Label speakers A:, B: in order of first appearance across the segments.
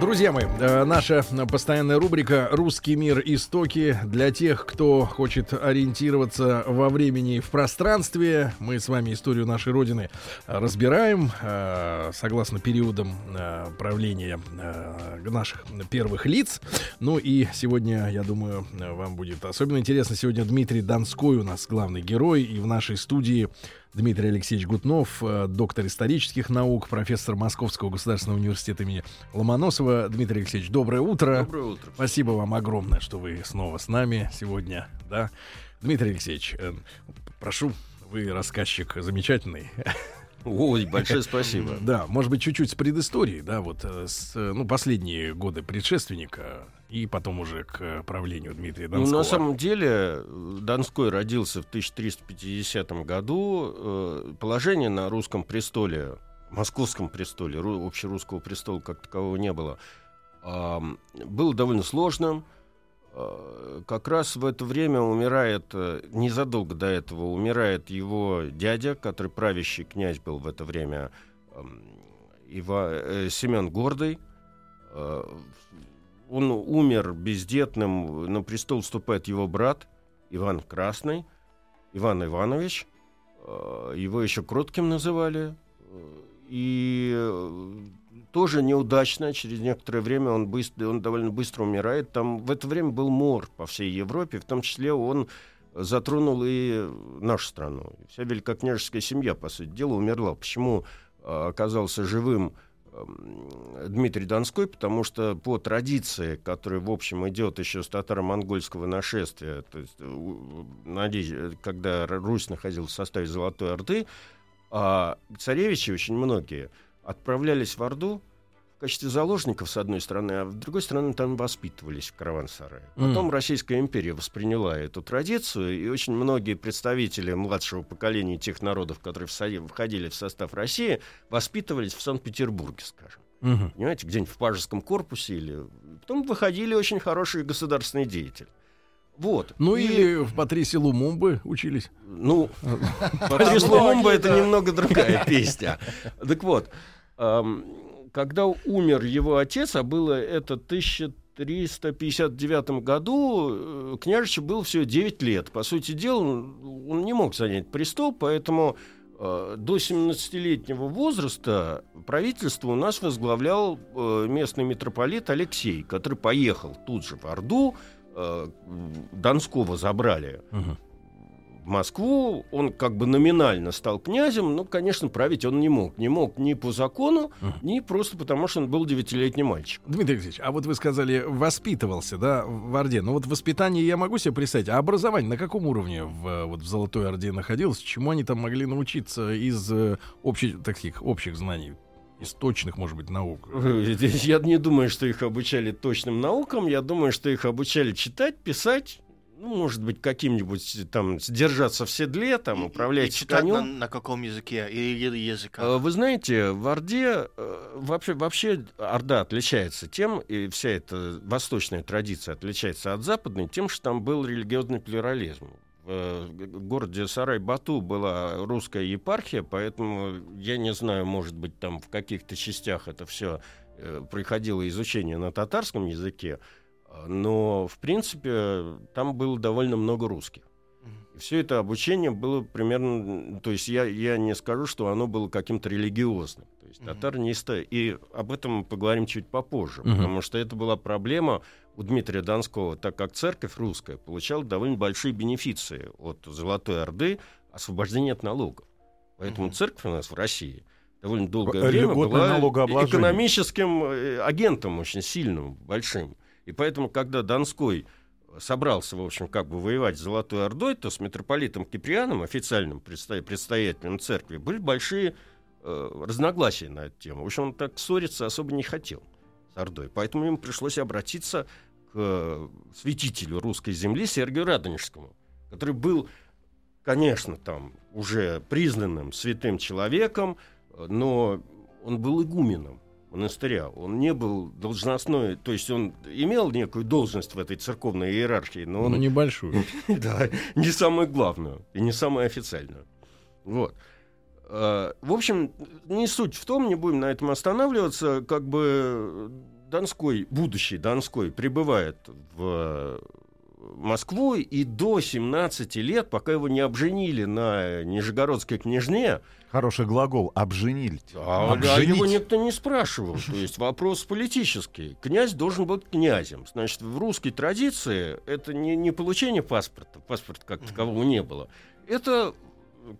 A: Друзья мои, э, наша постоянная рубрика «Русский мир. Истоки» для тех, кто хочет ориентироваться во времени и в пространстве. Мы с вами историю нашей Родины разбираем э, согласно периодам э, правления наших первых лиц. Ну и сегодня, я думаю, вам будет особенно интересно. Сегодня Дмитрий Донской у нас главный герой. И в нашей студии Дмитрий Алексеевич Гутнов, э, доктор исторических наук, профессор Московского государственного университета имени Ломоносова. Дмитрий Алексеевич, доброе утро.
B: Доброе утро.
A: Спасибо вам огромное, что вы снова с нами сегодня. Да. Дмитрий Алексеевич, э, прошу, вы рассказчик замечательный.
B: Ой, большое спасибо.
A: Да, может быть, чуть-чуть с предысторией, да, вот э, с, ну, последние годы предшественника и потом уже к правлению Дмитрия Донского.
B: Ну, на самом деле, Донской родился в 1350 году. Э, положение на русском престоле, московском престоле, общерусского престола как такового не было, было довольно сложным. Э, как раз в это время умирает, э, незадолго до этого умирает его дядя, который правящий князь был в это время, Ива, Семен Гордый он умер бездетным, на престол вступает его брат Иван Красный, Иван Иванович, э, его еще Кротким называли, и э, тоже неудачно, через некоторое время он, быстро, он довольно быстро умирает. Там в это время был мор по всей Европе, в том числе он затронул и нашу страну. Вся великокняжеская семья, по сути дела, умерла. Почему э, оказался живым Дмитрий Донской, потому что по традиции, которая, в общем, идет еще с татаро-монгольского нашествия, то есть, надеюсь, когда Русь находилась в составе Золотой Орды, а царевичи очень многие отправлялись в Орду в качестве заложников, с одной стороны, а с другой стороны, там воспитывались в караван-сарае. Потом mm. Российская империя восприняла эту традицию, и очень многие представители младшего поколения тех народов, которые входили в состав России, воспитывались в Санкт-Петербурге, скажем. Угу. Понимаете, где-нибудь в пажеском корпусе или... Потом выходили очень хорошие государственные деятели. Вот.
A: Ну и... или в Патрисе Лумумбы учились.
B: Ну, Патрис Лумумба это немного другая песня. Так вот, когда умер его отец, а было это 1359 году, э, княжичу было всего 9 лет. По сути дела, он не мог занять престол, поэтому э, до 17-летнего возраста правительство у нас возглавлял э, местный митрополит Алексей, который поехал тут же в Орду, Донского забрали. Угу Москву, он как бы номинально стал князем, но, конечно, править он не мог. Не мог ни по закону, uh-huh. ни просто потому, что он был девятилетний мальчик.
A: Дмитрий Алексеевич, а вот вы сказали, воспитывался, да, в Орде. Ну вот воспитание я могу себе представить. А образование на каком уровне в, вот в Золотой Орде находилось? Чему они там могли научиться из э, общих, таких общих знаний? из точных, может быть, наук?
B: Я не думаю, что их обучали точным наукам. Я думаю, что их обучали читать, писать, ну, может быть, каким-нибудь там держаться в седле, там, управлять
C: и, и конем. На, на каком языке или языка?
B: Э, вы знаете, в Орде э, вообще, вообще Орда отличается тем, и вся эта восточная традиция отличается от западной, тем, что там был религиозный плюрализм. В городе Сарай-Бату была русская епархия, поэтому я не знаю, может быть, там в каких-то частях это все э, происходило изучение на татарском языке, но, в принципе, там было довольно много русских. И все это обучение было примерно... То есть я, я не скажу, что оно было каким-то религиозным. То есть татар не стоит. И об этом мы поговорим чуть попозже, uh-huh. потому что это была проблема у Дмитрия Донского, так как церковь русская получала довольно большие бенефиции от Золотой Орды, освобождения от налогов. Поэтому uh-huh. церковь у нас в России довольно долгое время была экономическим э, агентом очень сильным, большим. И поэтому, когда Донской собрался, в общем, как бы воевать с Золотой Ордой, то с митрополитом Киприаном, официальным предстоя- предстоятелем церкви, были большие э, разногласия на эту тему. В общем, он так ссориться особо не хотел с Ордой. Поэтому ему пришлось обратиться к э, святителю русской земли Сергию Радонежскому, который был конечно, там уже признанным святым человеком, но он был игуменом монастыря. Он не был должностной, то есть он имел некую должность в этой церковной иерархии, но он...
A: Ну, небольшую.
B: Да, не самую главную и не самую официальную. Вот. А, В общем, не суть в том, не будем на этом останавливаться, как бы Донской, будущий Донской, прибывает в Москву и до 17 лет, пока его не обженили на Нижегородской княжне,
D: Хороший глагол «обженили».
B: а,
D: Обженить.
B: а его никто не спрашивал. То есть вопрос политический. Князь должен быть князем. Значит, в русской традиции это не, не получение паспорта, паспорта как такового не было. Это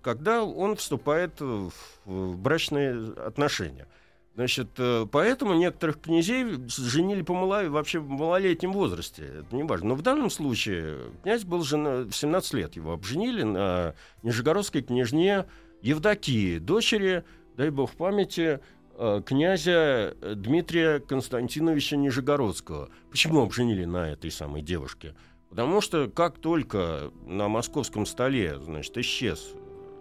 B: когда он вступает в брачные отношения. Значит, э, поэтому некоторых князей женили по мала- вообще в малолетнем возрасте. Это не важно. Но в данном случае князь был жена, в 17 лет его обженили на Нижегородской княжне Евдокии, дочери, дай бог памяти, э, князя Дмитрия Константиновича Нижегородского. Почему обженили на этой самой девушке? Потому что как только на московском столе, значит, исчез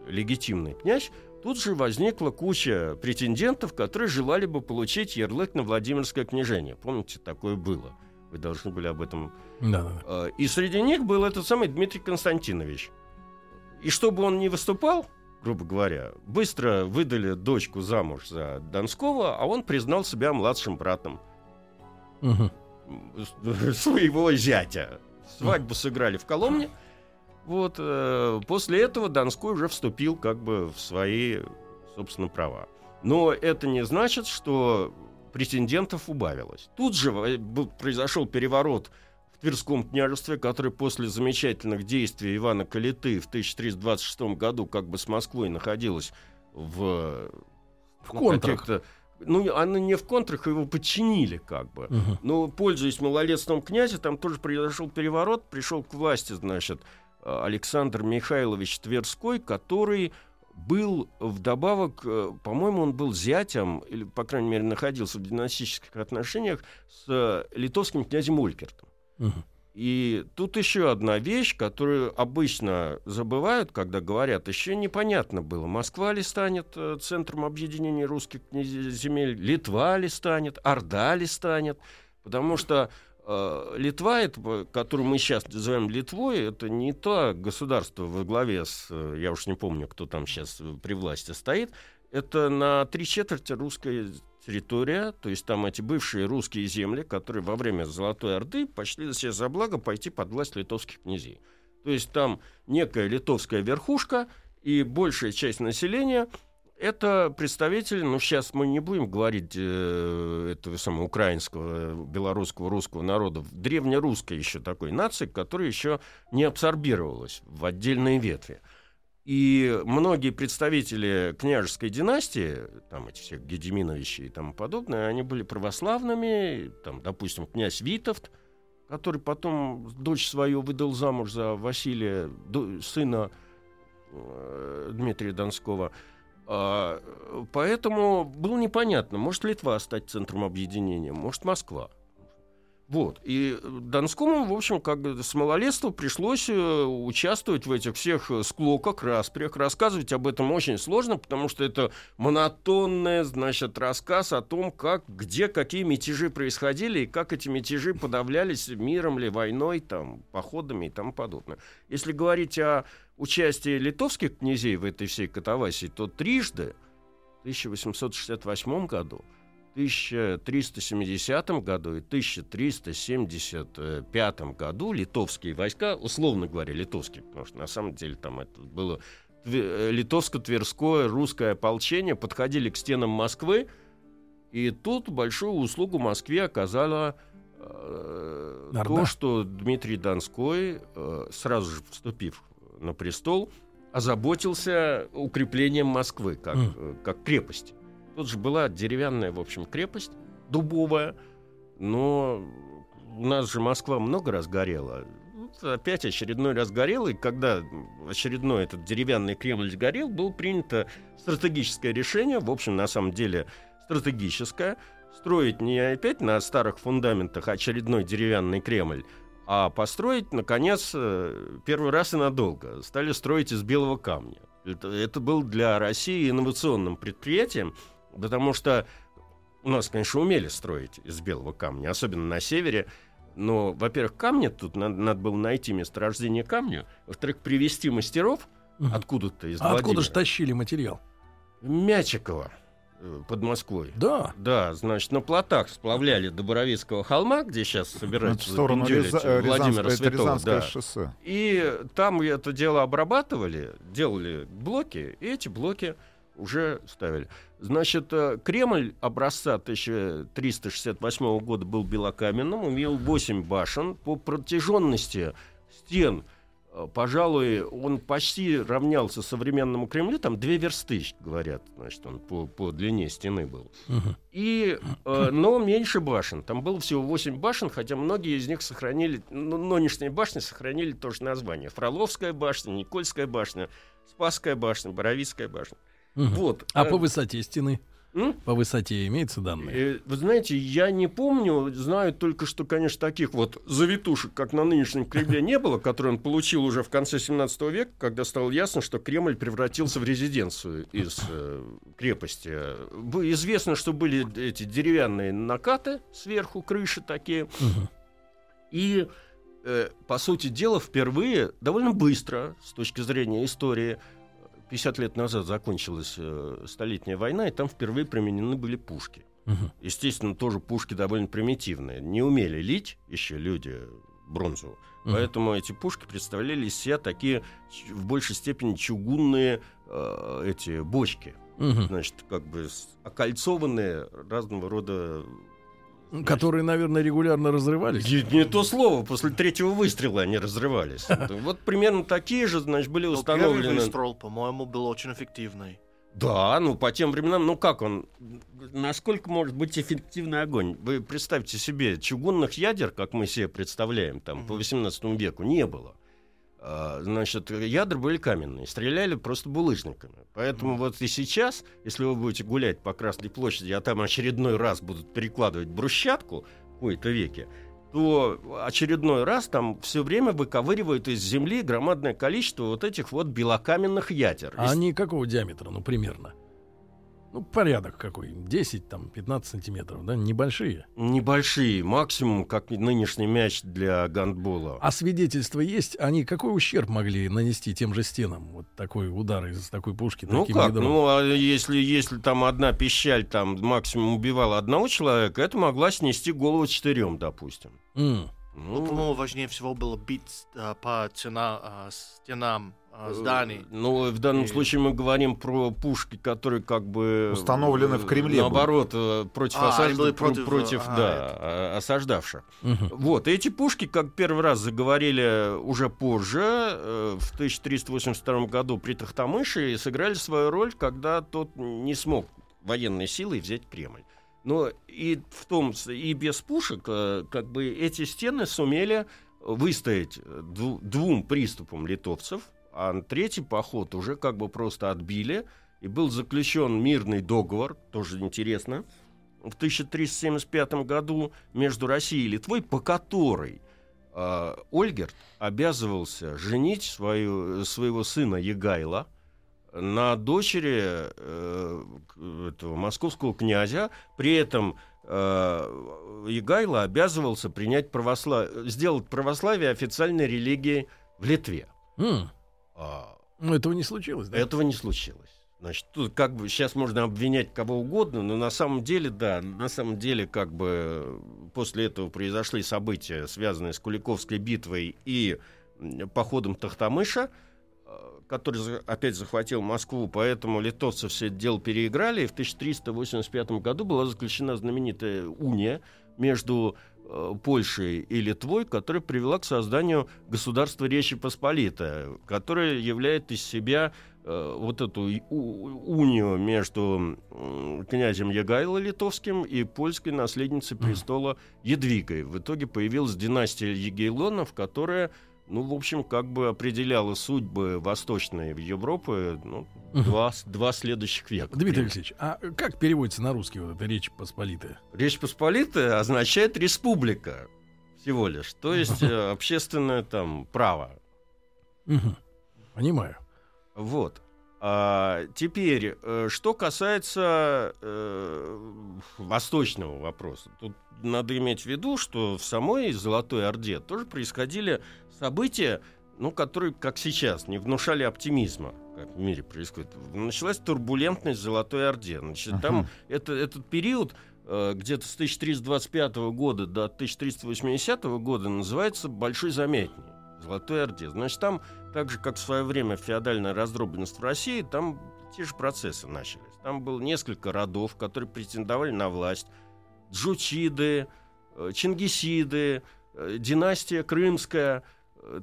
B: легитимный князь, тут же возникла куча претендентов, которые желали бы получить ярлык на Владимирское княжение. Помните, такое было. Вы должны были об этом
A: Да.
B: Э, И среди них был этот самый Дмитрий Константинович. И чтобы он не выступал, грубо говоря, быстро выдали дочку замуж за Донского, а он признал себя младшим братом м, своего зятя. Свадьбу сыграли в Коломне. Вот, э, после этого Донской уже вступил как бы в свои, собственно, права. Но это не значит, что претендентов убавилось. Тут же был- произошел переворот в Тверском княжестве, который после замечательных действий Ивана Калиты в 1326 году как бы с Москвой находилась в...
A: В
B: ну,
A: контрах.
B: Ну, она не в контрах, его подчинили как бы.
A: Мгм.
B: Но, пользуясь малолетством князя, там тоже произошел переворот, пришел к власти, значит, э, Александр Михайлович Тверской, который был вдобавок, э, по-моему, он был зятем, или, по крайней мере, находился в династических отношениях с э, литовским князем Улькертом.
A: Мгм.
B: И тут еще одна вещь, которую обычно забывают, когда говорят, еще непонятно было, Москва ли станет э, центром объединения русских земель, Литва ли станет, Орда ли станет, потому что Литва, это, э, которую мы сейчас называем Литвой, это не то государство во главе с, э, я уж не помню, кто там сейчас при власти стоит, это на три четверти русская территория, то есть там эти бывшие русские земли, которые во время Золотой Орды почли себе за благо пойти под власть литовских князей. То есть там некая литовская верхушка и большая часть населения это представители, ну сейчас мы не будем говорить э, этого самого украинского, белорусского, русского народа, древнерусской еще такой нации, которая еще не абсорбировалась в отдельные ветви. И многие представители княжеской династии, там эти все Гедеминовичи и тому подобное, они были православными, там, допустим, князь Витовт, который потом дочь свою выдал замуж за Василия, сына э, Дмитрия Донского. А, э, поэтому было непонятно, может Литва стать центром объединения, может Москва. Вот. И Донскому, в общем, как бы с малолетства пришлось э, участвовать в этих всех э, склоках, распрях. Рассказывать об этом очень сложно, потому что это монотонный, значит, рассказ о том, как, где какие мятежи происходили и как эти мятежи подавлялись миром ли, войной, там, походами и тому подобное. Если говорить о участии литовских князей в этой всей катавасии, то трижды, в 1868 году, 1370 году и 1375 году литовские войска, условно говоря, литовские, потому что на самом деле там это было э, литовско-тверское русское ополчение, подходили к стенам Москвы, и тут большую услугу Москве оказала э, то, что Дмитрий Донской, э, сразу же вступив на престол, озаботился укреплением Москвы как, э, как крепости. Тут же была деревянная, в общем, крепость, дубовая, но у нас же Москва много раз горела. Вот опять очередной раз горела, и когда очередной этот деревянный Кремль сгорел, было принято стратегическое решение, в общем, на самом деле стратегическое, строить не опять на старых фундаментах очередной деревянный Кремль, А построить, наконец, э, первый раз и надолго стали строить из белого камня. Это, это был для России инновационным предприятием, потому что у нас, конечно, умели строить из белого камня, особенно на севере. Но, во-первых, камни тут надо, надо было найти месторождение камня. Во-вторых, привести мастеров откуда-то из
A: А откуда
B: Владимира.
A: же тащили материал?
B: Мячикова под Москвой.
A: Да.
B: Да, значит, на плотах сплавляли до Боровицкого холма, где сейчас собираются
D: в сторону Ряза- э,
B: Владимира
D: это
B: Святого.
D: Рязанское
B: да.
D: шоссе.
B: И там это дело обрабатывали, делали блоки, и эти блоки уже ставили. Значит, э, Кремль образца 1368 года был белокаменным, имел 8 башен. По протяженности стен, э, пожалуй, он почти равнялся современному Кремлю, там две версты, говорят, значит, он по, по длине стены был. И, э, но меньше башен. Там было всего 8 башен, хотя многие из них сохранили, ну, нынешние башни сохранили тоже название. Фроловская башня, Никольская башня, Спасская башня, Боровицкая башня.
A: Мгм.
B: Вот.
A: А
B: Э,
A: по высоте стены?
B: М?
A: По высоте имеются данные?
B: Э, Вы знаете, я не помню, знаю только, что, конечно, таких вот завитушек, как на нынешнем Кремле, не было, которые он получил уже в конце 17 века, когда стало ясно, что Кремль превратился в резиденцию из э, крепости. Известно, что были эти деревянные накаты сверху, крыши такие. И, э, по сути дела, впервые, довольно быстро, с точки зрения истории, 50 лет назад закончилась э, Столетняя война, и там впервые применены были пушки.
A: Мгм.
B: Естественно, тоже пушки довольно примитивные. Не умели лить еще люди бронзу.
A: Мгм.
B: Поэтому эти пушки представляли из себя такие в большей степени чугунные э, эти бочки.
A: Мгм.
B: Значит, как бы окольцованные разного рода...
A: Которые, наверное, регулярно разрывались?
B: Не, не то слово, после третьего выстрела они разрывались. Вот примерно такие же, значит, были
C: первый
B: установлены...
C: выстрел, по-моему, был очень эффективный.
B: Да, ну по тем временам, ну как он, насколько может быть эффективный огонь? Вы представьте себе, чугунных ядер, как мы себе представляем, там по
C: Мгм.
B: 18 веку не было. А, Значит, ядра были каменные, стреляли просто булыжниками. Поэтому
C: Мгм.
B: вот и сейчас, если вы будете гулять по Красной площади, а там очередной раз будут перекладывать брусчатку в кои-то веке, то очередной раз там все время выковыривают из земли громадное количество вот этих вот белокаменных ядер.
A: А они какого диаметра, ну, примерно? Ну, порядок какой? 10, там, 15 сантиметров, да? Небольшие.
B: Небольшие, максимум, как нынешний мяч для гандбола.
A: А свидетельства есть? Они какой ущерб могли нанести тем же стенам? Вот такой удар из такой пушки,
B: ну
A: таким
B: как,
A: ядром?
B: ну а если, если там одна пищаль там максимум убивала одного человека, это могла снести голову четырем, допустим.
A: М.
C: Ну,
B: Ну,
C: по-моему, важнее всего было бить а, по цена, а, стенам а, зданий.
B: Ну, в данном
C: И-
B: случае мы говорим про пушки, которые как бы...
D: Установлены в Кремле
B: Наоборот, против,
C: А, были
B: про-
C: против,
B: против,
C: а,
B: да, а, осаждавших.
A: Мгм.
B: Вот, эти пушки, как первый раз заговорили уже позже, э, в 1382 году при Тахтамыше, и сыграли свою роль, когда тот не смог военной силой взять Кремль. Но и в том, и без пушек, э, как бы эти стены сумели выстоять дву- двум приступам литовцев, а третий поход уже как бы просто отбили, и был заключен мирный договор, тоже интересно, в 1375 году между Россией и Литвой, по которой э, Ольгерт обязывался женить свою, своего сына Егайла на дочери э, этого московского князя. При этом э, Егайло обязывался принять православие, сделать православие официальной религией в Литве.
A: М.
B: А,
A: Ну, этого не случилось, да?
B: этого не случилось. Значит, тут как бы сейчас можно обвинять кого угодно, но на самом деле, да, на самом деле, как бы после этого произошли события, связанные с Куликовской битвой и походом Тахтамыша, который опять захватил Москву, поэтому литовцы все это дело переиграли, и в 1385 году была заключена знаменитая уния между э, Польшей и Литвой, которая привела к созданию государства Речи Посполитая, которое являет из себя э, вот эту унию между м, князем Ягайло литовским и польской наследницей престола Едвигой. В итоге появилась династия Егейлонов, которая, ну, в общем, как бы определяла судьбы восточной Европы ну,
A: Мгм.
B: два, два следующих века.
A: Дмитрий Алексеевич, а как переводится на русский вот эта речь посполитая?
B: Речь Посполитая означает республика. всего лишь. То есть э, общественное там право.
A: Мгм. Понимаю.
B: Вот. А теперь, э, что касается э, восточного вопроса, тут надо иметь в виду, что в самой Золотой Орде тоже происходили события, ну, которые, как сейчас, не внушали оптимизма, как в мире происходит. Началась турбулентность Золотой Орде. Значит, там это, этот период э, где-то с 1325 года до 1380 года называется Большой Замятней. Золотой Орде. Значит, там, так же, как в свое время феодальная раздробленность в России, там те же процессы начались. Там было несколько родов, которые претендовали на власть. Джучиды, э, Чингисиды, э, династия Крымская,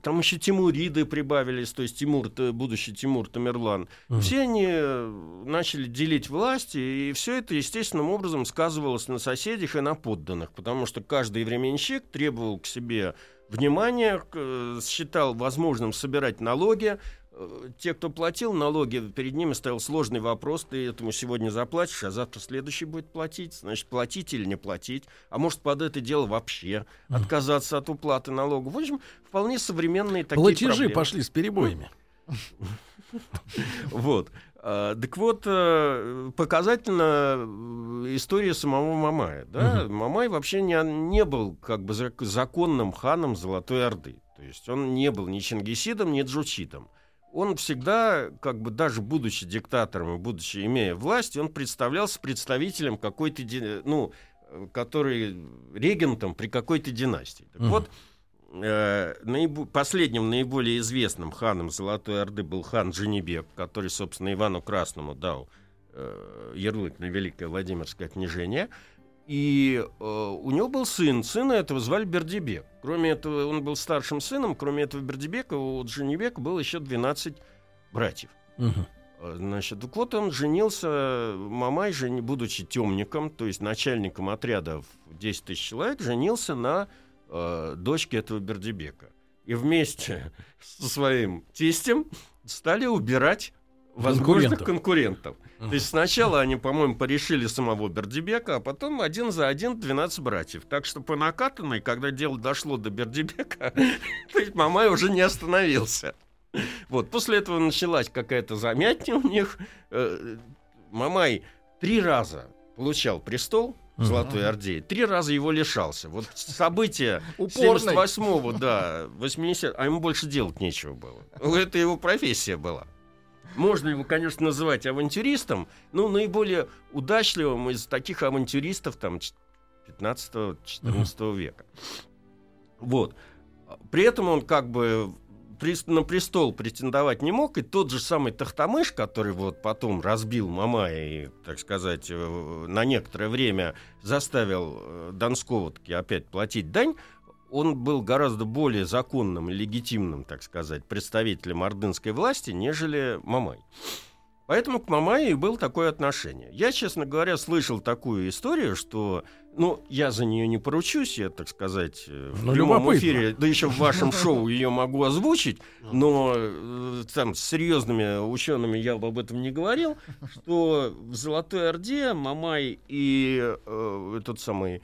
B: там еще Тимуриды прибавились, то есть Тимур, будущий Тимур Тамерлан.
A: Мгм.
B: Все они э, начали делить власти, и все это естественным образом сказывалось на соседях и на подданных, потому что каждый временщик требовал к себе внимания, э, считал возможным собирать налоги. Э, Те, кто платил налоги, перед ними стоял сложный вопрос, ты этому сегодня заплатишь, а завтра следующий будет платить, значит, платить или не платить, а может под это дело вообще отказаться от уплаты налогов. В общем, вполне современные такие
A: Платежи
B: проблемы.
A: пошли с перебоями.
B: Вот. А, Так вот, э, показательна э, история самого Мамая. Да? Мамай вообще не, не был как бы зак- законным ханом Золотой Орды. То есть он не был ни Чингисидом, ни Джучидом. Он всегда, как бы даже будучи диктатором и будучи имея власть, он представлялся представителем какой-то, ну, который регентом при какой-то династии. Так
A: Мгм.
B: вот, э, наибо- последним наиболее известным ханом Золотой Орды был хан Дженебек, который, собственно, Ивану Красному дал э, ярлык на Великое Владимирское княжение. И э, у него был сын. Сына этого звали Бердибек. Кроме этого, он был старшим сыном. Кроме этого Бердибека, у Дженебека было еще 12 братьев. Э, Значит, так вот он женился, Мамай, жени- будучи темником, то есть начальником отряда в 10 тысяч человек, женился на э, дочке этого Бердибека. И вместе со своим тестем стали убирать возможных конкурентов. То есть сначала они, по-моему, порешили самого Бердибека, а потом один за один 12 братьев. Так что по накатанной, когда дело дошло до Бердибека, то есть Мамай уже не остановился. Вот, после этого началась какая-то замятня у них. Э, Мамай три раза получал престол в. Золотой Орде, три раза его лишался. Вот события
C: Упорный.
B: 78-го, да, 80 а ему больше делать нечего было. Это его профессия была. Можно его, конечно, называть авантюристом, но наиболее удачливым из таких авантюристов там 15-14 века. Вот. При этом он как бы на престол претендовать не мог, и тот же самый Тахтамыш, который вот потом разбил Мамая и, так сказать, э, на некоторое время заставил э, Донского таки опять платить дань, он был гораздо более законным и легитимным, так сказать, представителем ордынской власти, нежели Мамай. Поэтому к Мамаю было такое отношение. Я, честно говоря, слышал такую историю, что, ну, я за нее не поручусь, я, так сказать, э, в
A: Ну,
B: прямом
A: любопытно.
B: эфире, да еще в вашем шоу ее могу озвучить, но э, там с серьезными учеными я бы об этом не говорил, что в Золотой Орде Мамай и э, этот самый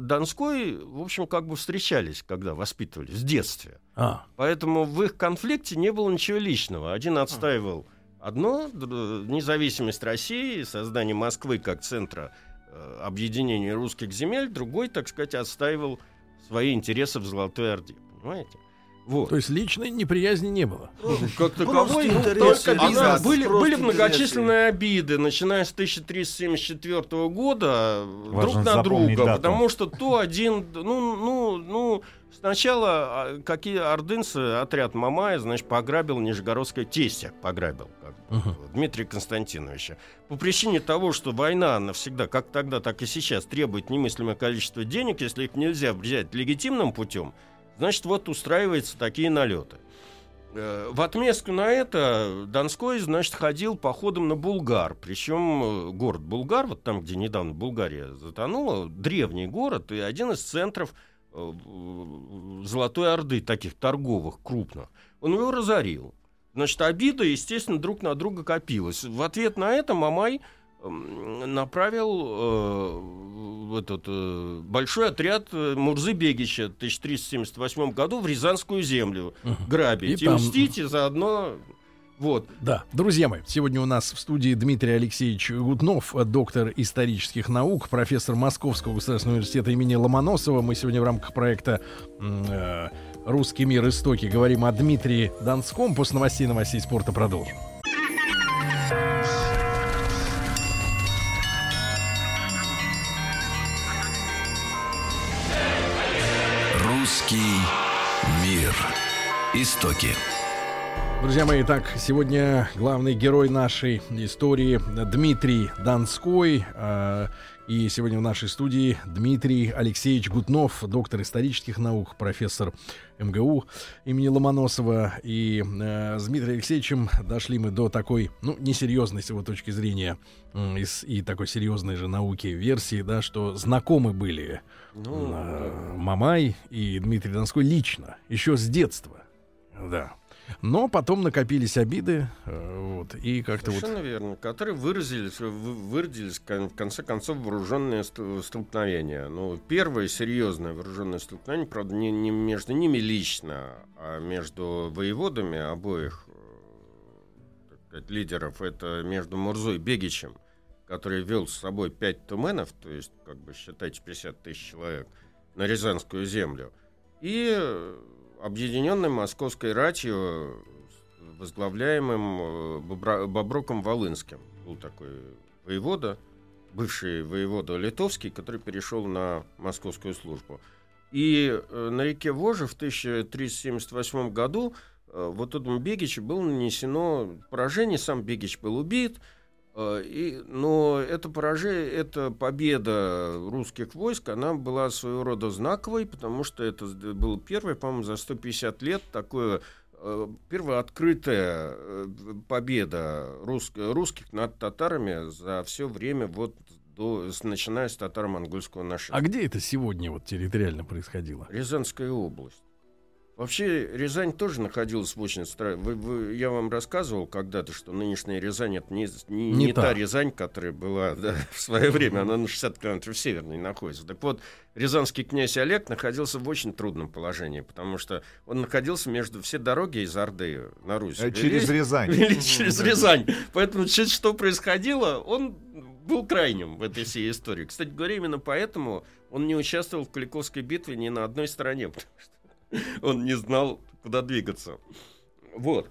B: Донской, в общем, как бы встречались, когда воспитывались в детстве.
A: А,
B: Поэтому в их конфликте не было ничего личного. Один отстаивал одно, независимость России, создание Москвы как центра э, объединения русских земель, другой, так сказать, отстаивал свои интересы в Золотой Орде. Понимаете? Вот.
A: то есть личной неприязни не было.
B: Ну, как таковой, ну,
C: интерес,
B: только
C: бизнес,
B: были, были многочисленные обиды, начиная с 1374 года друг на друга,
D: дату.
B: потому что то один, ну, ну, ну, сначала а, какие ордынцы, отряд Мамая, значит, пограбил Нижегородское тестя, пограбил как бы,
A: Мгм.
B: Дмитрия Константиновича. По причине того, что война навсегда, как тогда, так и сейчас, требует немыслимое количество денег, если их нельзя взять легитимным путем, значит, вот устраиваются такие налеты. Э, В отместку на это Донской, значит, ходил походом на Булгар. Причем э, город Булгар, вот там, где недавно Булгария затонула, древний город и один из центров э, Золотой Орды, таких торговых, крупных. Он его разорил. Значит, обида, естественно, друг на друга копилась. В ответ на это Мамай направил э, этот э, большой отряд э, Мурзы Бегича в 1378 году в Рязанскую землю грабить
A: И
B: и,
A: там-
B: мстить, и заодно... Вот.
A: Да, друзья мои, сегодня у нас в студии Дмитрий Алексеевич Гутнов, доктор исторических наук, профессор Московского государственного университета имени Ломоносова. Мы сегодня в рамках проекта э, «Русский мир. Истоки» говорим о Дмитрии Донском. После новостей новостей спорта продолжим.
E: Истоки.
A: Друзья мои, так, сегодня главный герой нашей истории Дмитрий Донской. э, и сегодня в нашей студии Дмитрий Алексеевич Гутнов, доктор исторических наук, профессор МГУ имени Ломоносова. И э, с Дмитрием Алексеевичем дошли мы до такой, ну, несерьезной с его точки зрения из- и такой серьезной же науки версии, да, что знакомы были
B: Ну,
A: э, Мамай и Дмитрий Донской лично, еще с детства. Да. Но потом накопились обиды, э, вот, и как-то вот...
B: Совершенно верно. Которые выразились, вы- выразились кон- в конце концов вооруженные ст- столкновения. Ну, первое серьезное вооруженное столкновение, правда, не, не между ними лично, а между воеводами обоих э, сказать, лидеров, это между Мурзой и Бегичем, который вел с собой пять туменов, то есть, как бы считайте, 50 тысяч человек, на Рязанскую землю, и э, объединенной московской ратью, возглавляемым э, Боброком Волынским. Был такой воевода, бывший воевода Литовский, который перешел на московскую службу. И э, на реке Воже в 1378 году э, вот этому Бегичу было нанесено поражение, сам Бегич был убит, И, но это поражение, эта победа русских войск, она была своего рода знаковой, потому что это с- было первое, по-моему, за 150 лет такое э, первая открытая э, победа рус- русских над татарами за все время вот до, начиная с татаро-монгольского нашествия.
A: А где это сегодня вот территориально происходило?
B: Рязанская область. Вообще, Рязань тоже находилась в очень стра... вы- вы- Я вам рассказывал когда-то, что нынешняя Рязань это не, не,
A: Не
B: не
A: та.
B: та Рязань, которая была да, в свое время. Она на 60 километров севернее находится. Так вот, рязанский князь Олег находился в очень трудном положении, потому что он находился между все дороги из Орды на Русь.
D: Э, Через
B: вели-
D: Рязань.
B: вели через Рязань. Поэтому чуть что происходило, он был крайним в этой всей истории. Кстати говоря, именно поэтому он не участвовал в Куликовской битве ни на одной стороне, потому что он не знал, куда двигаться. Вот.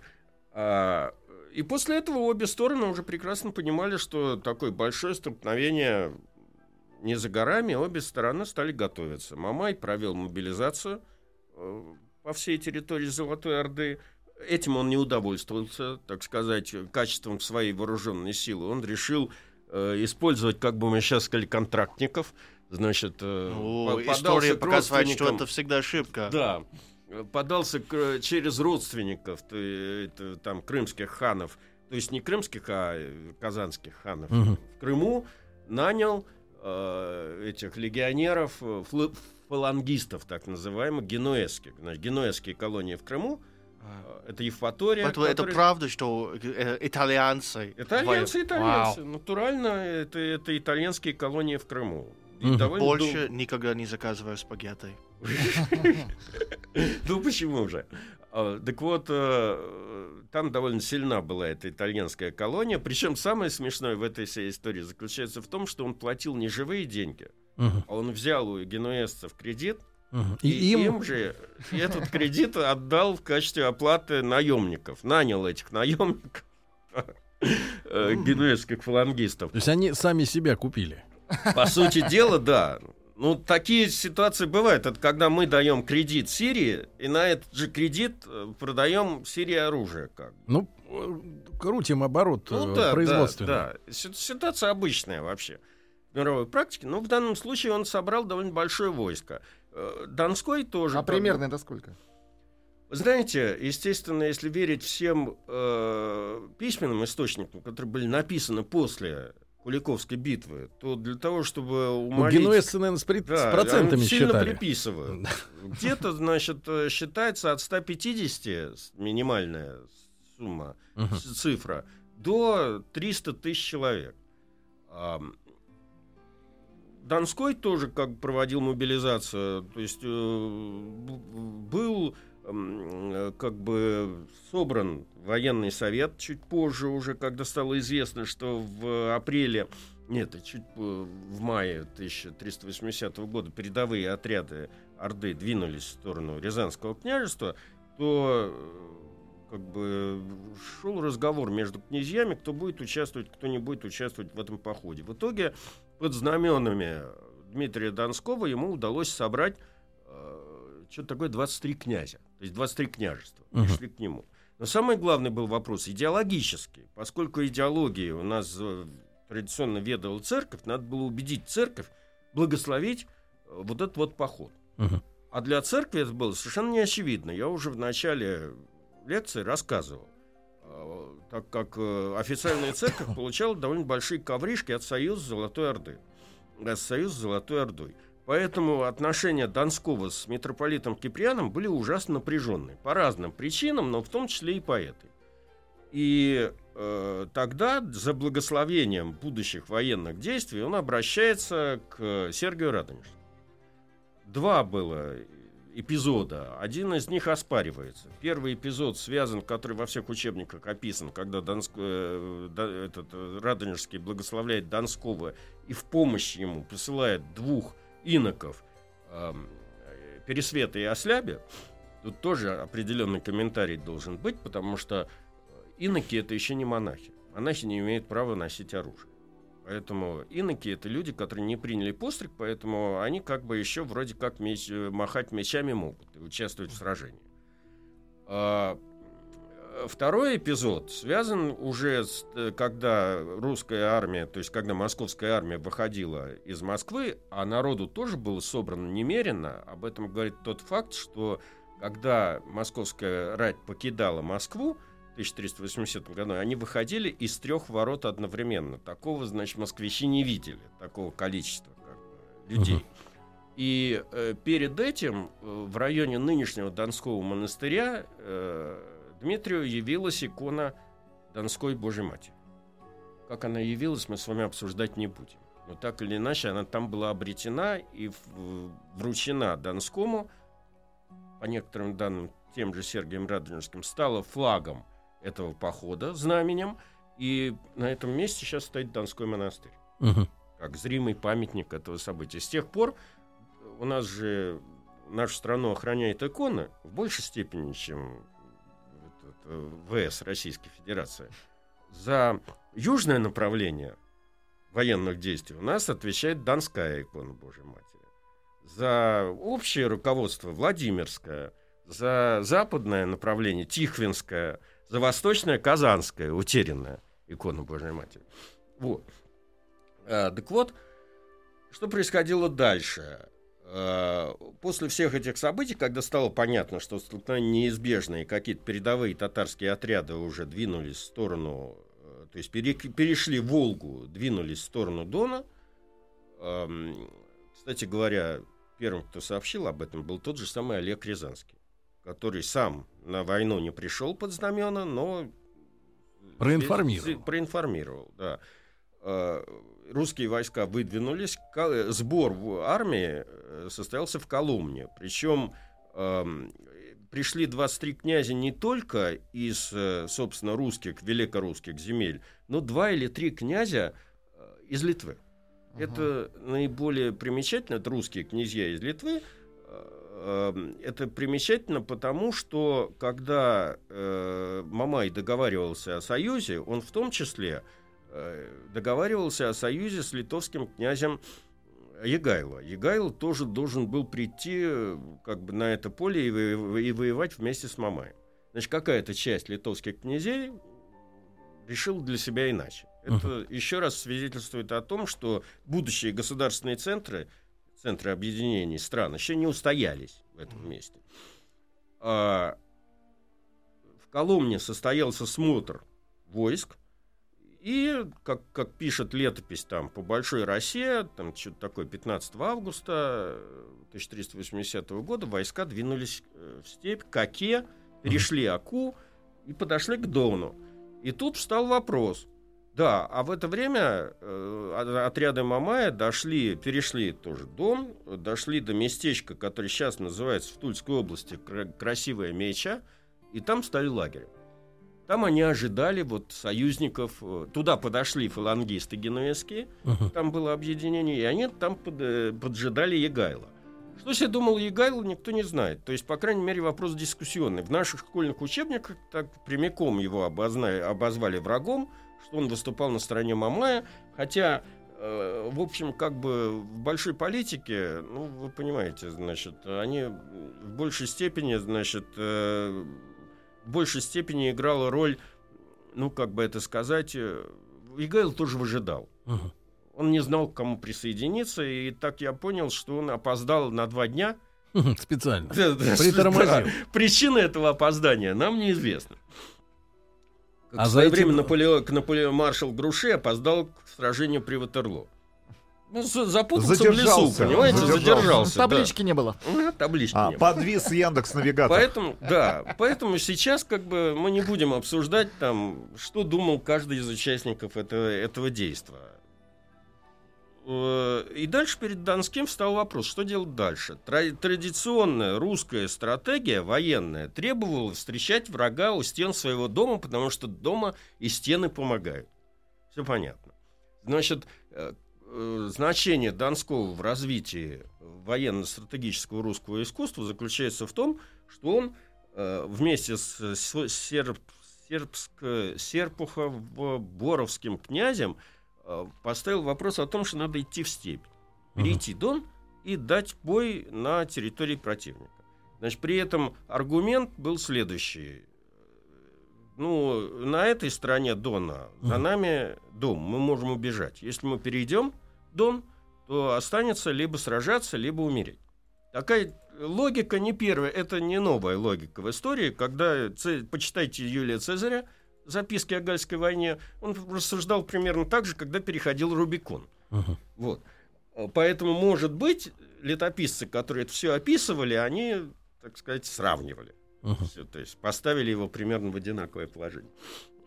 B: А, и после этого обе стороны уже прекрасно понимали, что такое большое столкновение не за горами, обе стороны стали готовиться. Мамай провел мобилизацию э, по всей территории Золотой Орды. Этим он не удовольствовался, так сказать, качеством своей вооруженной силы. Он решил э, использовать, как бы мы сейчас сказали, контрактников. Значит, э,
C: Ну, история показывает, что это всегда ошибка.
B: Да. Подался к- через родственников э, это, там, крымских ханов, то есть не крымских, а э, казанских ханов
A: Мгм.
B: в Крыму, нанял э, этих легионеров, э, флы- фалангистов, так называемых, генуэзских. Значит, генуэзские колонии в Крыму, э, это Евпатория.
C: Поэтому это правда, что итальянцы...
B: Итальянцы, итальянцы.
C: Вау.
B: Натурально, это, это итальянские колонии в Крыму. Довольно
C: Больше никогда не заказываю спагетти.
B: Ну почему же? А, Так вот, э, там довольно сильна была эта итальянская колония. Причем самое смешное в этой всей истории заключается в том, что он платил не живые деньги, а он взял у генуэзцев кредит, и,
A: И им...
B: им же этот кредит отдал в качестве оплаты наемников. Нанял этих наемников, э, генуэзских фалангистов.
A: То есть они сами себя купили.
B: По сути дела, да. Ну, такие ситуации бывают. Это когда мы даем кредит Сирии, и на этот же кредит э, продаем Сирии оружие. Как.
A: Ну, э, крутим оборот
B: Ну,
A: э,
B: да,
A: производственный.
B: да, да. Си- Ситуация обычная вообще в мировой практике. Но в данном случае он собрал довольно большое войско. Донской тоже.
F: А
B: правда,
F: примерно это сколько?
B: Знаете, естественно, если верить всем э, письменным источникам, которые были написаны после Куликовской битвы, то для того, чтобы
A: Ну,
B: умолить...
A: генуэзцы, наверное, с, при- с
B: Да,
A: процентами
B: они сильно
A: считали.
B: приписывают. Где-то, значит, э, считается от 150 с- минимальная сумма, с- цифра, до 300 тысяч человек. Донской тоже как проводил мобилизацию, то есть э, был как бы собран военный совет чуть позже уже, когда стало известно, что в апреле, нет, чуть в мае 1380 года передовые отряды Орды двинулись в сторону Рязанского княжества, то э, как бы шел разговор между князьями, кто будет участвовать, кто не будет участвовать в этом походе. В итоге под знаменами Дмитрия Донского ему удалось собрать э, что-то такое 23 князя. То есть 23 княжества uh-huh. пришли к нему. Но самый главный был вопрос идеологический. Поскольку идеологии у нас э, традиционно ведала церковь, надо было убедить церковь благословить э, вот этот вот поход. Uh-huh. А для церкви это было совершенно не очевидно. Я уже в начале лекции рассказывал так как э, официальная церковь получала довольно большие ковришки от Союза Золотой Орды. От Союза Золотой Ордой. Поэтому отношения Донского с митрополитом Киприаном были ужасно напряженные. По разным причинам, но в том числе и по этой. И э, тогда за благословением будущих военных действий он обращается к Сергию Радонежскому. Два было эпизода. Один из них оспаривается. Первый эпизод связан, который во всех учебниках описан, когда Донск, э, этот, э, Радонежский благословляет Донского и в помощь ему посылает двух иноков э, Пересвета и Осляби. Тут тоже определенный комментарий должен быть, потому что иноки это еще не монахи. Монахи не имеют права носить оружие. Поэтому иноки это люди, которые не приняли постриг, поэтому они как бы еще вроде как меч, э, махать мечами могут и участвовать в сражении. Второй эпизод связан уже с, э, когда русская армия, то есть когда московская армия выходила из Москвы, а народу тоже было собрано немерено. Об этом говорит тот факт, что когда московская рать покидала Москву, 1380 году, они выходили из трех ворот одновременно. Такого, значит, москвичи не видели, такого количества как бы, людей. Uh-huh. И э, перед этим э, в районе нынешнего Донского монастыря э, Дмитрию явилась икона Донской Божьей Матери. Как она явилась, мы с вами обсуждать не будем. Но так или иначе, она там была обретена и вручена Донскому, по некоторым данным, тем же Сергием Радонежским, стала флагом этого похода знаменем. И на этом месте сейчас стоит Донской монастырь. Угу. Как зримый памятник этого события. С тех пор у нас же нашу страну охраняет икона в большей степени, чем ВС Российской Федерации. За южное направление военных действий у нас отвечает Донская икона Божьей Матери. За общее руководство Владимирская, за западное направление Тихвинская – за восточная Казанская, утерянная икона Божьей Матери. Вот. А, так вот, что происходило дальше? После всех этих событий, когда стало понятно, что столкновение неизбежно, и какие-то передовые татарские отряды уже двинулись в сторону, э, то есть перешли Волгу, двинулись в сторону Дона, кстати говоря, первым, кто сообщил об этом, был тот же самый Олег Рязанский который сам на войну не пришел под знамена, но
A: проинформировал.
B: Проинформировал, да. Русские войска выдвинулись, сбор в армии э, состоялся в Коломне. Причем пришли 23 князя не только из, э, собственно, русских, великорусских земель, но два или три князя э, из Литвы. Uh-huh. Это наиболее примечательно, это русские князья из Литвы, Эм, это примечательно потому, что когда э, Мамай договаривался о союзе, он в том числе э, договаривался о союзе с литовским князем Егайло. Егайло тоже должен был прийти э, как бы на это поле и, во- и воевать вместе с Мамаем. Значит, какая-то часть литовских князей решила для себя иначе. Это uh-huh. еще раз свидетельствует о том, что будущие государственные центры – центры объединений стран еще не устоялись в этом месте. А, в Коломне состоялся смотр войск, и, как, как пишет летопись там по Большой России, там что-то такое 15 августа 1380 года, войска двинулись э, в степь, Каке, перешли Аку и подошли к Дону. И тут встал вопрос, Да, а в это время э, отряды Мамая дошли, перешли тоже Дон, дошли до местечка, которое сейчас называется в Тульской области Красивая Меча, и там стали лагерем. Там они ожидали вот союзников. Э, туда подошли фалангисты генуэзские, uh-huh. там было объединение, и они там под, э, поджидали Егайла. Что себе думал Егайло, никто не знает. То есть, по крайней мере, вопрос дискуссионный. В наших школьных учебниках так прямиком его обозна... обозвали врагом, что он выступал на стороне Мамая, хотя э, в общем, как бы в большой политике, ну, вы понимаете, значит, они в большей степени, значит, э, в большей степени играла роль, ну, как бы это сказать, э, Игайл тоже выжидал. Uh-huh. Он не знал, к кому присоединиться, и так я понял, что он опоздал на два дня.
A: Специально. Притормозил.
B: Причина этого опоздания нам неизвестна. А в свое время Наполеон, Наполеон, маршал Груши опоздал к сражению при Ватерлоо. Ну, запутался задержался, в лесу, понимаете, задержался. задержался
F: таблички да. не было.
B: Таблички
D: а, подвис. Яндекс Навигатор.
B: Поэтому, да, поэтому сейчас как бы мы не будем обсуждать там, что думал каждый из участников этого, этого действия. Э, и дальше перед Донским встал вопрос, что делать дальше. Традиционная русская стратегия военная требовала встречать врага у стен своего дома, потому что дома и стены помогают. Все понятно. Значит, э, значение Донского в развитии военно-стратегического русского искусства заключается в том, что он э, вместе с, с серб, сербско, серпухов-боровским князем э, поставил вопрос о том, что надо идти в степь, перейти uh-huh. Дон и дать бой на территории противника. Значит, при этом аргумент был следующий. Ну, на этой стороне Дона, за нами дом, мы можем убежать. Если мы перейдем, Дон, то останется либо сражаться, либо умереть. Такая логика не первая, это не новая логика в истории. Когда, почитайте Юлия Цезаря, записки о Гальской войне, он рассуждал примерно так же, когда переходил Рубикон. Uh-huh. Вот. Поэтому, может быть, летописцы, которые это все описывали, они, так сказать, сравнивали. Uh-huh. Все, то есть поставили его примерно в одинаковое положение.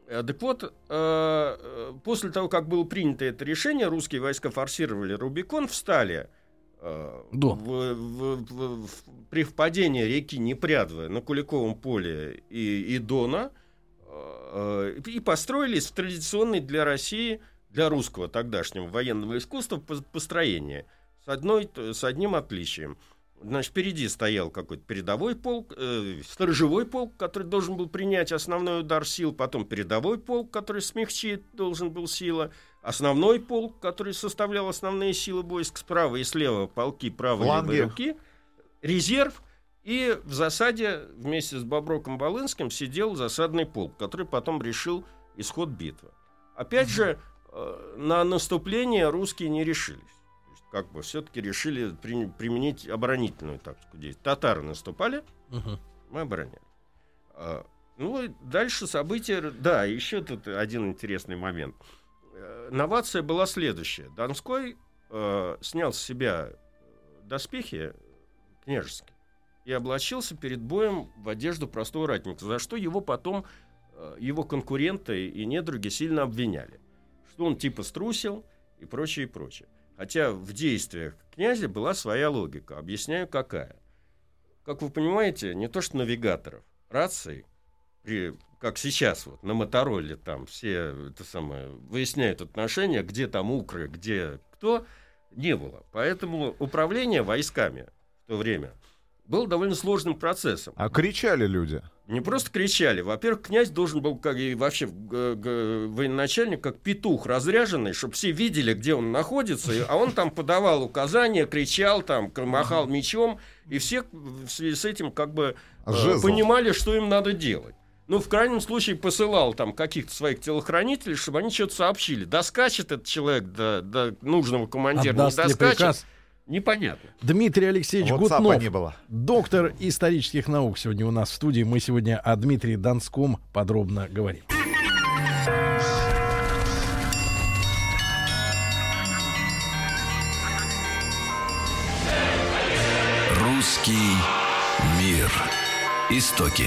B: Э, так вот, э, э, после того, как было принято это решение, русские войска форсировали Рубикон, встали в, в, в, в, при впадении реки Непрядвы на Куликовом поле и, и Дона и построились в традиционный для России, для русского тогдашнего военного искусства построение с, одной, с одним отличием – Значит, впереди стоял какой-то передовой полк, э, сторожевой полк, который должен был принять основной удар сил, потом передовой полк, который смягчить должен был сила, основной полк, который составлял основные силы войск справа и слева, полки правой и левой руки, резерв, и в засаде вместе с Боброком Волынским сидел засадный полк, который потом решил исход битвы. Опять же, э, на наступление русские не решились как бы все-таки решили при, применить оборонительную тактику действий. Татары наступали, угу. мы обороняли. А, ну и дальше события... Да, еще тут один интересный момент. Э, новация была следующая. Донской э, снял с себя доспехи княжеские и облачился перед боем в одежду простого ратника, за что его потом э, его конкуренты и недруги сильно обвиняли. Что он типа струсил и прочее, и прочее. Хотя в действиях князя была своя логика. Объясняю, какая. Как вы понимаете, не то что навигаторов, рации, при, как сейчас вот на Мотороле там все это самое, выясняют отношения, где там укры, где кто, не было. Поэтому управление войсками в то время было довольно сложным процессом.
D: А кричали люди?
B: Не просто кричали. Во-первых, князь должен был, как и вообще военачальник, как петух разряженный, чтобы все видели, где он находится, а он там подавал указания, кричал, там, махал мечом, и все в связи с этим как бы э, понимали, что им надо делать. Ну, в крайнем случае, посылал там каких-то своих телохранителей, чтобы они что-то сообщили. Доскачет этот человек до, до нужного командира,
A: Отдаст не доскачет. Приказ?
B: Непонятно.
A: Дмитрий Алексеевич вот Гутнов, не было. доктор исторических наук, сегодня у нас в студии. Мы сегодня о Дмитрии Донском подробно говорим.
E: Русский мир. Истоки.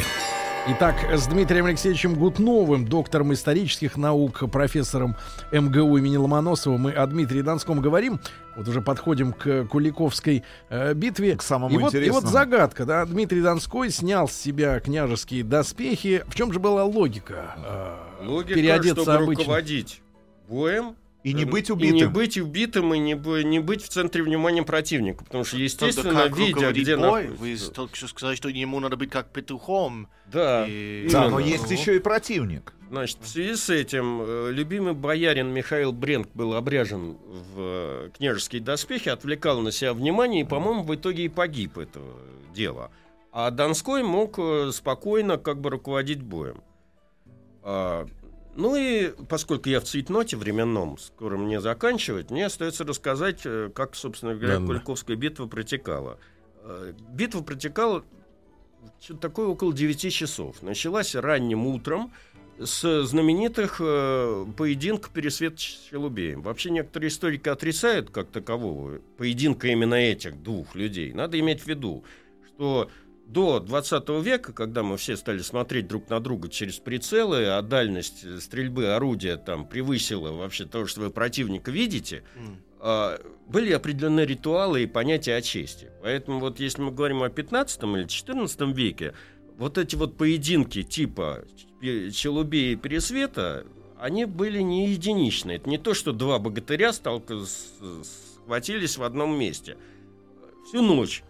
A: Итак, с Дмитрием Алексеевичем Гутновым, доктором исторических наук, профессором МГУ имени Ломоносова, мы о Дмитрии Донском говорим. Вот уже подходим к Куликовской э, битве.
D: К самому
A: и вот, и вот загадка, да, Дмитрий Донской снял с себя княжеские доспехи. В чем же была логика? э,
B: Логика,
A: переодеться
B: чтобы
A: обычно?
B: руководить боем.
D: И не быть
B: И не
D: убитым.
B: быть убитым, и не, не быть в центре внимания противника. Потому что, естественно,
C: как
B: видя, где
C: бой?
B: находится-
C: Вы только что сказали, что ему надо быть как петухом.
B: Да,
C: И-
D: Да, но есть еще и противник.
B: Значит, в связи с этим э, любимый боярин Михаил Бренк был обряжен в э, княжеские доспехи, отвлекал на себя внимание и, по-моему, в итоге и погиб этого дела. А Донской мог э, спокойно как бы руководить боем. Ну и поскольку я в цветноте временном, скоро мне заканчивать, мне остается рассказать, э, как, собственно говоря,
A: Да-да.
B: Куликовская битва протекала. Э, Битва протекала что-то такое около 9 часов. Началась ранним утром с знаменитых э, поединка Пересвет с Челубеем. Вообще некоторые историки отрицают как такового поединка именно этих двух людей. Надо иметь в виду, что до 20 века, когда мы все стали смотреть друг на друга через прицелы, а дальность э, стрельбы орудия там превысила вообще то, что вы противника видите, а, были определенные ритуалы и понятия о чести. Поэтому вот если мы говорим о 15 или 14 веке, вот эти вот поединки типа Ч- Челубея и Пересвета, они были не единичные. Это не то, что два богатыря сталка- с- схватились в одном месте. Всю ночь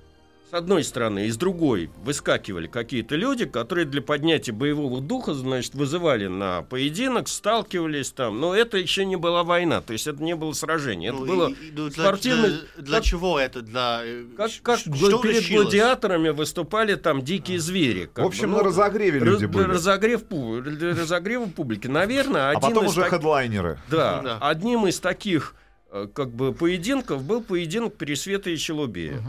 B: с одной стороны, и с другой выскакивали какие-то люди, которые для поднятия боевого духа, значит, вызывали на поединок, сталкивались там. Но это еще не была война, то есть это не было сражение. Это
C: Ну,
B: было
C: и- ну, для,
B: спортивный-
C: для- для
B: как-
C: чего это? Для, э,
B: как, как
C: что
B: перед
C: решилось?
B: гладиаторами выступали там дикие звери. как
D: В общем,
B: бы,
D: на
B: ну,
D: разогреве
B: раз-
D: люди были.
B: разогрев разогрева публики. Наверное,
D: А
B: один
D: потом
B: из
D: уже
B: так-
D: хедлайнеры.
B: Да,
C: Да.
B: одним из таких э, как бы поединков был поединок Пересвета и Челубея. Э,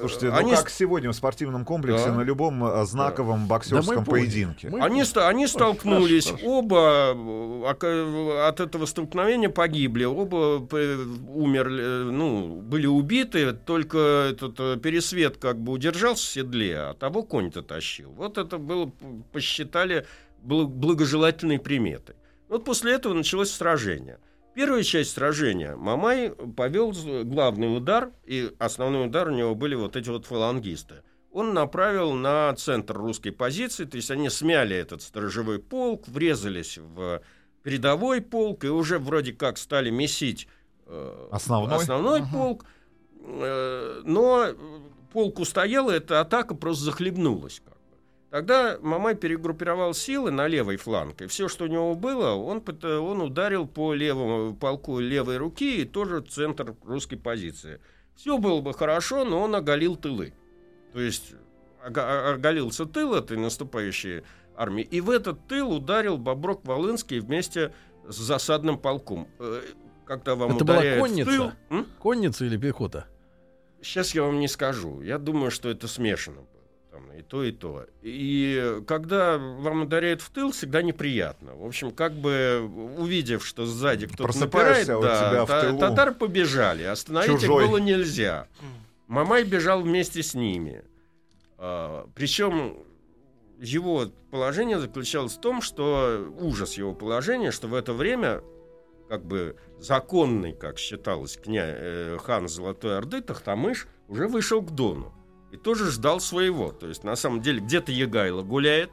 D: Слушайте,
B: они
D: ну
B: с-
D: как сегодня в спортивном комплексе
B: Да.
D: на любом э, знаковом боксерском
A: Да мы поняли.
D: поединке.
A: Мы-
B: Они, ста- они столкнулись,
A: хорошо,
B: оба э, от этого столкновения погибли, оба умерли, э, ну, были убиты, только этот э, Пересвет как бы удержался в седле, а того конь-то тащил. Вот это было, посчитали бл- благожелательной приметой. Вот после этого началось сражение. Первая часть сражения Мамай повел главный удар, и основной удар у него были вот эти вот фалангисты. Он направил на центр русской позиции, то есть они смяли этот сторожевой полк, врезались в передовой полк и уже вроде как стали месить э,
D: Основной?
B: основной полк. Э, но полк устоял, и эта атака просто захлебнулась. Как. Тогда Мамай перегруппировал силы на левый фланг, и все, что у него было, он, он ударил по левому полку левой руки и тоже центр русской позиции. Все было бы хорошо, но он оголил тылы. То есть оголился тыл этой наступающей армии, и в этот тыл ударил Боброк Волынский вместе с засадным полком. Э, Когда вам
A: Это была конница?
B: тыл... М?
A: Конница или пехота?
B: Сейчас я вам не скажу. Я думаю, что это смешано было. Там и то, и то. И когда вам ударяют в тыл, всегда неприятно. В общем, как бы увидев, что сзади кто-то напирает, да, та-
D: тылу
B: татары побежали. Остановить
D: чужой.
B: их было нельзя. Мамай бежал вместе с ними. А, причем его положение заключалось в том, что ужас его положения, что в это время как бы законный, как считалось, кня... э, хан Золотой Орды Тахтамыш уже вышел к Дону и тоже ждал своего. То есть, на самом деле, где-то Егайло гуляет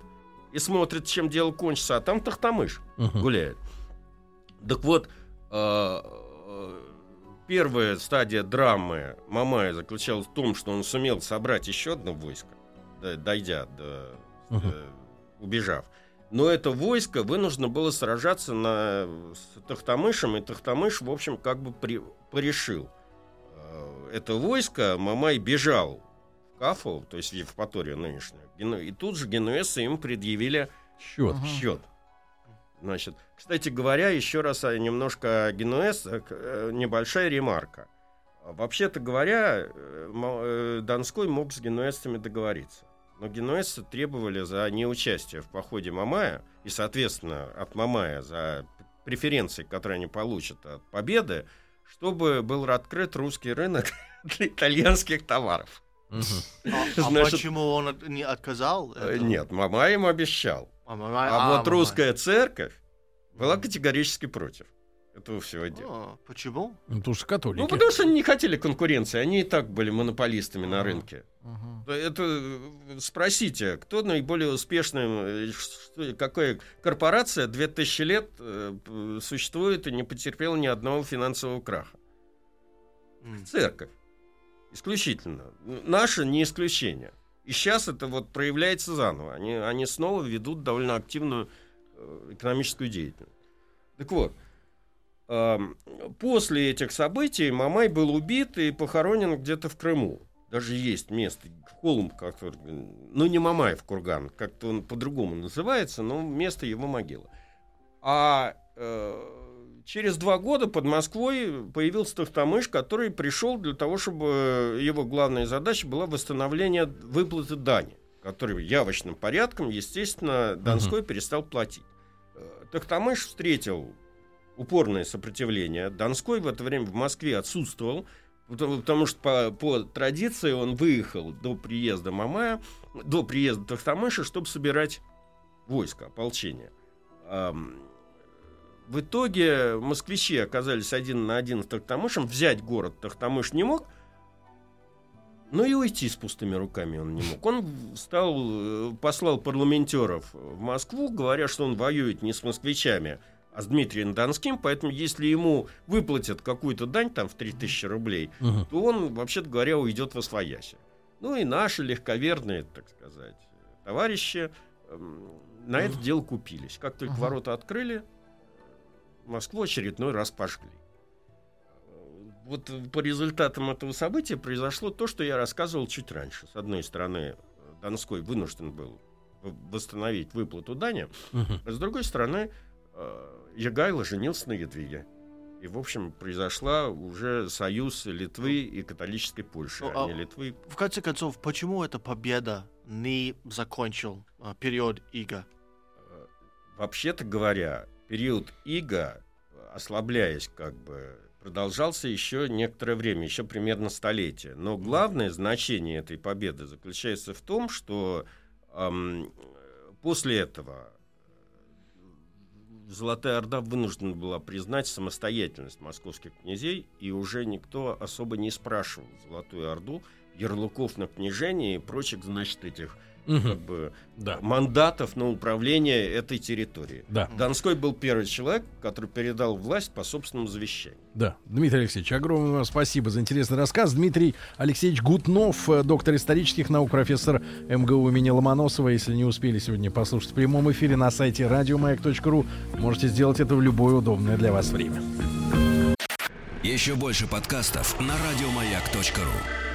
B: и смотрит, чем дело кончится, а там Тахтамыш
A: Мгм.
B: гуляет. Так вот, э, первая стадия драмы Мамая заключалась в том, что он сумел собрать еще одно войско, дойдя до э, убежав. Но это войско вынуждено было сражаться на, с Тахтамышем, и Тахтамыш, в общем, как бы при- порешил. Э, Это войско Мамай бежал Кафу, то есть в Евпаторию нынешнюю, Гену- и тут же генуэзцы им предъявили
A: Счет.
B: счет. Значит, кстати говоря, еще раз а, немножко о Генуэз, э, э, небольшая ремарка. Вообще-то говоря, э, э, Донской мог с генуэзцами договориться. Но генуэзцы требовали за неучастие в походе Мамая и, соответственно, от Мамая за преференции, которые они получат от победы, чтобы был открыт русский рынок для итальянских товаров.
C: А, а почему он не отказал?
B: Э? Нет, Мамай им обещал.
C: А, мама-
B: А,
C: а,
B: вот
C: мама.
B: русская церковь была категорически против этого всего дела.
C: А, Почему?
A: Ну, потому что католики.
B: Ну, потому что они не хотели конкуренции, они и так были монополистами на рынке. Это э, спросите, кто наиболее успешный, э, какая корпорация 2000 лет существует и не потерпела ни одного финансового краха? Церковь. Исключительно. Наша не исключение. И сейчас это вот проявляется заново. Они, они снова ведут довольно активную э, экономическую деятельность. Так вот, после этих событий Мамай был убит и похоронен где-то в Крыму. Даже есть место, холм, который, ну не Мамаев курган, как-то он по-другому называется, но место его могилы. А э, через два года под Москвой появился Тохтамыш, который пришел для того, чтобы его главная задача была восстановление выплаты дани, который явочным порядком, естественно, Донской перестал платить. Э, Тохтамыш встретил упорное сопротивление. Донской в это время в Москве отсутствовал, потому, потому что по, по традиции он выехал до приезда Мамая, до приезда Тохтамыша, чтобы собирать войско, ополчение. В итоге москвичи оказались один на один с Тохтамышем. Взять город Тохтамыш не мог, но и уйти с пустыми руками он не мог. Он стал, э, послал парламентеров в Москву, говоря, что он воюет не с москвичами, а с Дмитрием Донским, поэтому если ему выплатят какую-то дань, там, в 3000 рублей,
A: Мгм.
B: то он, вообще-то говоря, уйдет во свояси. Ну и наши легковерные, так сказать, товарищи эм, на это дело купились. Как только
A: Мгм.
B: ворота открыли, Москву очередной раз пожгли. Вот по результатам этого события произошло то, что я рассказывал чуть раньше. С одной стороны, Донской вынужден был восстановить выплату дани,
A: Мгм.
B: а с другой стороны, э, Ягайло женился на Едвиге. И, в общем, произошла уже союз Литвы и католической Польши,
C: Ну,
B: а
C: а-
B: не Литвы.
C: В конце концов, почему эта победа не закончил а, период Ига?
B: Э, Вообще-то говоря, период Ига, ослабляясь как бы, продолжался еще некоторое время, еще примерно столетие. Но главное значение этой победы заключается в том, что ам, после этого э, Золотая Орда вынуждена была признать самостоятельность московских князей, и уже никто особо не спрашивал Золотую Орду ярлыков на княжение и прочих, значит, этих как
A: Мгм.
B: бы
A: Да.
B: мандатов на управление этой территорией.
A: Да.
B: Донской был первый человек, который передал власть по собственному завещанию.
A: Да, Дмитрий Алексеевич, огромное вам спасибо за интересный рассказ. Дмитрий Алексеевич Гутнов, э, доктор исторических наук, профессор МГУ имени Ломоносова. Если не успели сегодня послушать в прямом эфире на сайте радиомаяк.ру, можете сделать это в любое удобное для вас время.
E: Еще больше подкастов на радиомаяк.ру.